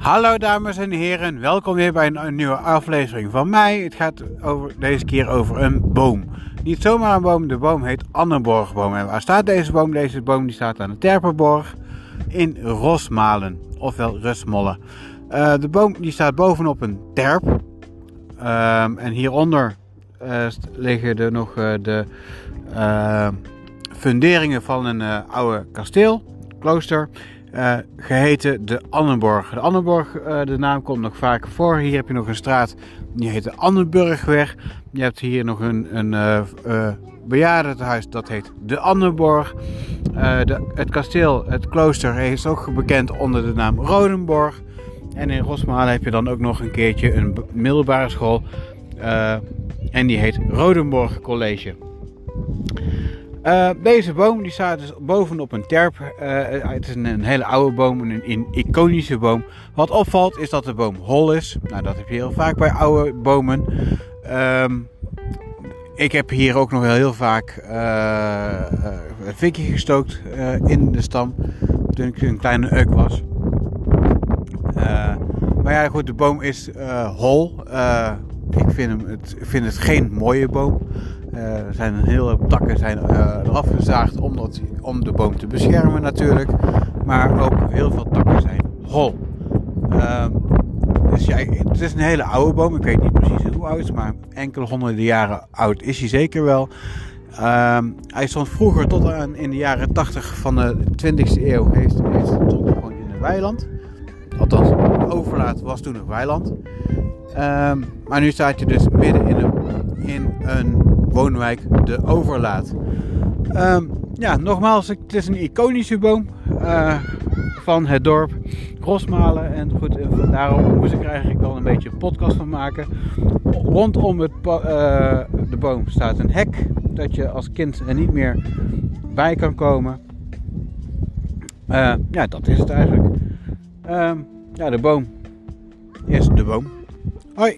Hallo dames en heren, welkom weer bij een, nieuwe aflevering van mij. Het gaat over, deze keer over een boom. Niet zomaar een boom, de boom heet Annenborgboom. En waar staat deze boom? Deze boom die staat aan de Terpenborg in Rosmalen, ofwel Rusmolle. Uh, de boom die staat bovenop een terp. Uh, en hieronder uh, liggen er nog uh, de funderingen van een oude kasteel, klooster. Uh, geheten de Annenborg. De Annenborg, uh, de naam komt nog vaker voor. Hier heb je nog een straat die heet de Annenburgweg. Je hebt hier nog een, een uh, bejaardentehuis dat heet de Annenborg. De, het kasteel, het klooster, is ook bekend onder de naam Rodenborg. En in Rosmalen heb je dan ook nog een keertje een middelbare school. en die heet Rodenborg College. Uh, deze boom die staat dus bovenop een terp. Uh, het is een, hele oude boom, een, een, iconische boom. Wat opvalt is dat de boom hol is. Nou, dat heb je heel vaak bij oude bomen. Um, ik heb hier ook nog wel heel vaak uh, een vikje gestookt in de stam. Toen ik een kleine uk was. maar ja, goed, de boom is hol. ik vind, hem, het, vind het geen mooie boom. Uh, er zijn een hele takken zijn, uh, afgezaagd om, dat, om de boom te beschermen natuurlijk. Maar ook heel veel takken zijn hol. Uh, dus ja, het is een hele oude boom. Ik weet niet precies hoe oud, maar enkele honderden jaren oud is hij zeker wel. Ehm, hij stond vroeger tot aan in de jaren 80 van de 20e eeuw heeft, heeft, stond gewoon in een weiland. Althans, overlaat was toen een weiland. Um, maar nu staat je dus midden in een, in een woonwijk De Overlaat. Um, ja, nogmaals, het is een iconische boom uh, van het dorp Rosmalen. En goed, daarom moest ik er eigenlijk wel een beetje een podcast van maken. Rondom het, uh, de boom staat een hek, dat je als kind er niet meer bij kan komen. Uh, ja, dat is het eigenlijk. Um, ja, de boom is de boom. Hoi!